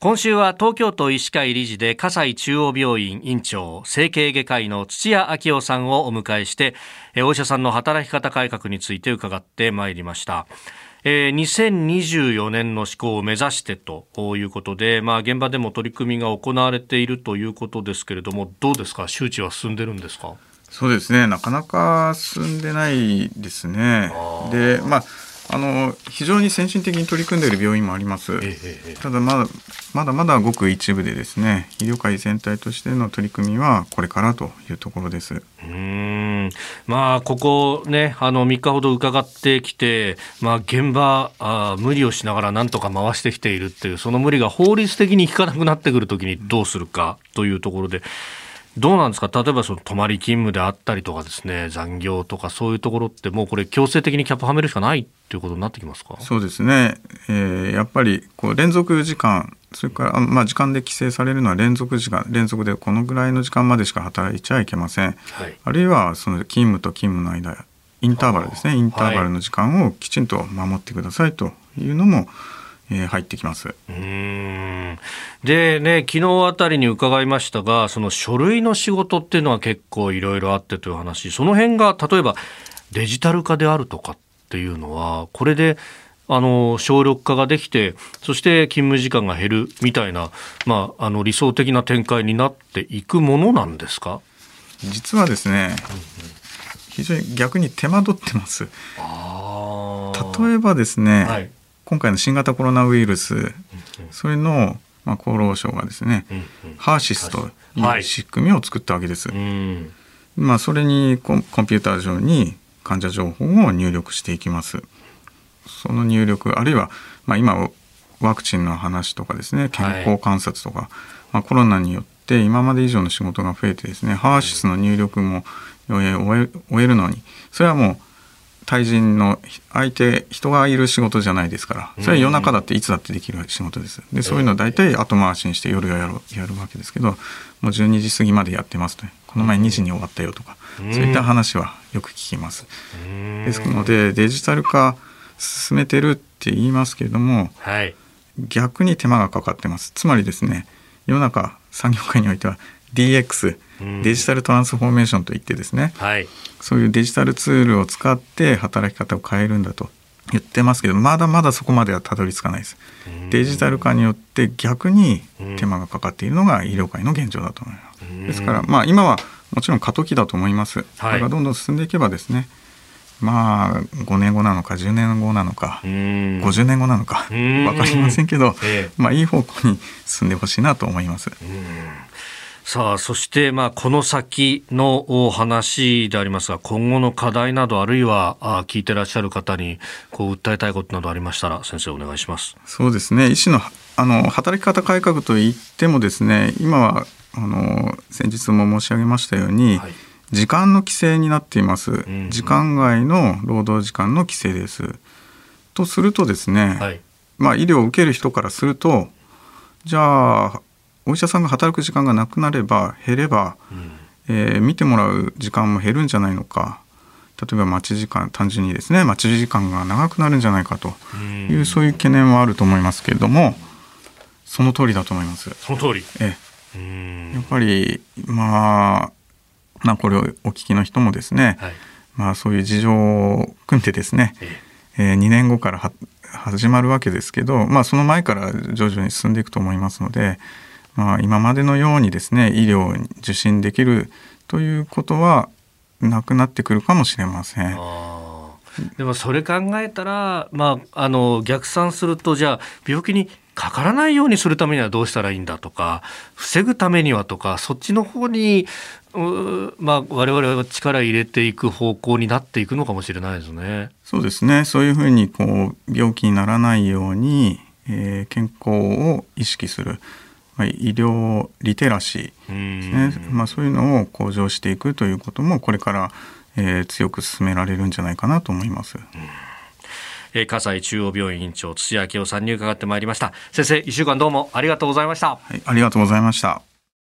今週は東京都医師会理事で葛西中央病院院長整形外科医の土屋昭夫さんをお迎えしてお医者さんの働き方改革について伺ってまいりました。えー、2024年の施行を目指してということで、まあ、現場でも取り組みが行われているということですけれどもどうですか？周知は進んでるんですか？そうですねなかなか進んでないですね。でまああの非常に先進的に取り組んでいる病院もあります、ただまだまだまだごく一部でですね医療界全体としての取り組みはこれからというところです。うん。まあここねあの3日ほど伺ってきて、まあ、現場あ無理をしながらなんとか回してきているっていうその無理が法律的に効かなくなってくるときにどうするかというところで。どうなんですか？例えばその泊まり勤務であったりとかですね残業とかそういうところってもうこれ強制的にキャップはめるしかないっていうことになってきますか？そうですね、えー、やっぱりこう連続時間それからまあ時間で規制されるのは連続時間連続でこのぐらいの時間までしか働いちゃいけません、はい、あるいはその勤務と勤務の間インターバルですね。インターバルの時間をきちんと守ってくださいというのも、はいえー、入ってきます。うん。でね昨日あたりに伺いましたがその書類の仕事っていうのは結構いろいろあってという話。その辺が例えばデジタル化であるとかっていうのはこれであの省力化ができてそして勤務時間が減るみたいな、まあ、あの理想的な展開になっていくものなんですか？実はですね、非常に逆に手間取ってます。例えばですね、はい、今回の新型コロナウイルス、それの、まあ、厚労省がですね、ハーシスとい。う仕組みを作ったわけです。まあ、それにコンピューター上に患者情報を入力していきます。その入力あるいは、まあ、今ワクチンの話とかですね健康観察とか、はい、まあ、コロナによって今まで以上の仕事が増えてですねハーシスの入力も終えるのにそれはもう対人の相手人がいる仕事じゃないですから。それは夜中だっていつだってできる仕事ですでそういうのを大体後回しにして夜やるやるわけですけどもう12時過ぎまでやってますと。この前2時に終わったよとかそういった話はよく聞きます。ですのでデジタル化進めてるって言いますけれども、はい、逆に手間がかかってます。つまりですね世の中産業界においては DX デジタルトランスフォーメーションといってですね、はい、そういうデジタルツールを使って働き方を変えるんだと言ってますけどまだまだそこまではたどり着かないです。デジタル化によって逆に手間がかかっているのが医療界の現状だと思います。ですからまあ今はもちろん過渡期だと思います、はい、これがどんどん進んでいけばですねまあ5年後なのか10年後なのか50年後なのか分かりませんけど、ええ、まあいい方向に進んでほしいなと思います。さあ、そして、まあ、この先の話でありますが、今後の課題など、あるいは、あ聞いてらっしゃる方に、こう、訴えたいことなどありましたら、先生、お願いします。そうですね。医師の、あの、働き方改革といってもですね、今は、あの、先日も申し上げましたように、はい、時間の規制になっています、うん、時間外の労働時間の規制です。とするとですね、はい、まあ、医療を受ける人からすると、じゃあ、お医者さんが働く時間がなくなれば減れば、うん、えー、見てもらう時間も減るんじゃないのか。例えば待ち時間単純にですね待ち時間が長くなるんじゃないかと。いう、うそういう懸念はあると思いますけれどもその通りだと思います。その通り。ええ、やっぱりまあまあ、これをお聞きの人もですね、はい、まあ、そういう事情を組んでですね、ええ。ー、2年後から始まるわけですけど、まあ、その前から徐々に進んでいくと思いますので、まあ、今までのようにですね医療を受診できるということはなくなってくるかもしれません。でもそれ考えたら、まあ、あの逆算するとじゃあ病気にかからないようにするためにはどうしたらいいんだとか防ぐためにはとかそっちの方にまあ、我々は力入れていく方向になっていくのかもしれないですね。そうですね。そういうふうにこう病気にならないように、えー、健康を意識する。まあ、医療リテラシーですね、まあ、そういうのを向上していくということもこれから、えー、強く進められるんじゃないかなと思います。えー、葛西中央病院院長土屋明夫さんに伺ってまいりました。先生一週間どうもありがとうございました、はい、ありがとうございました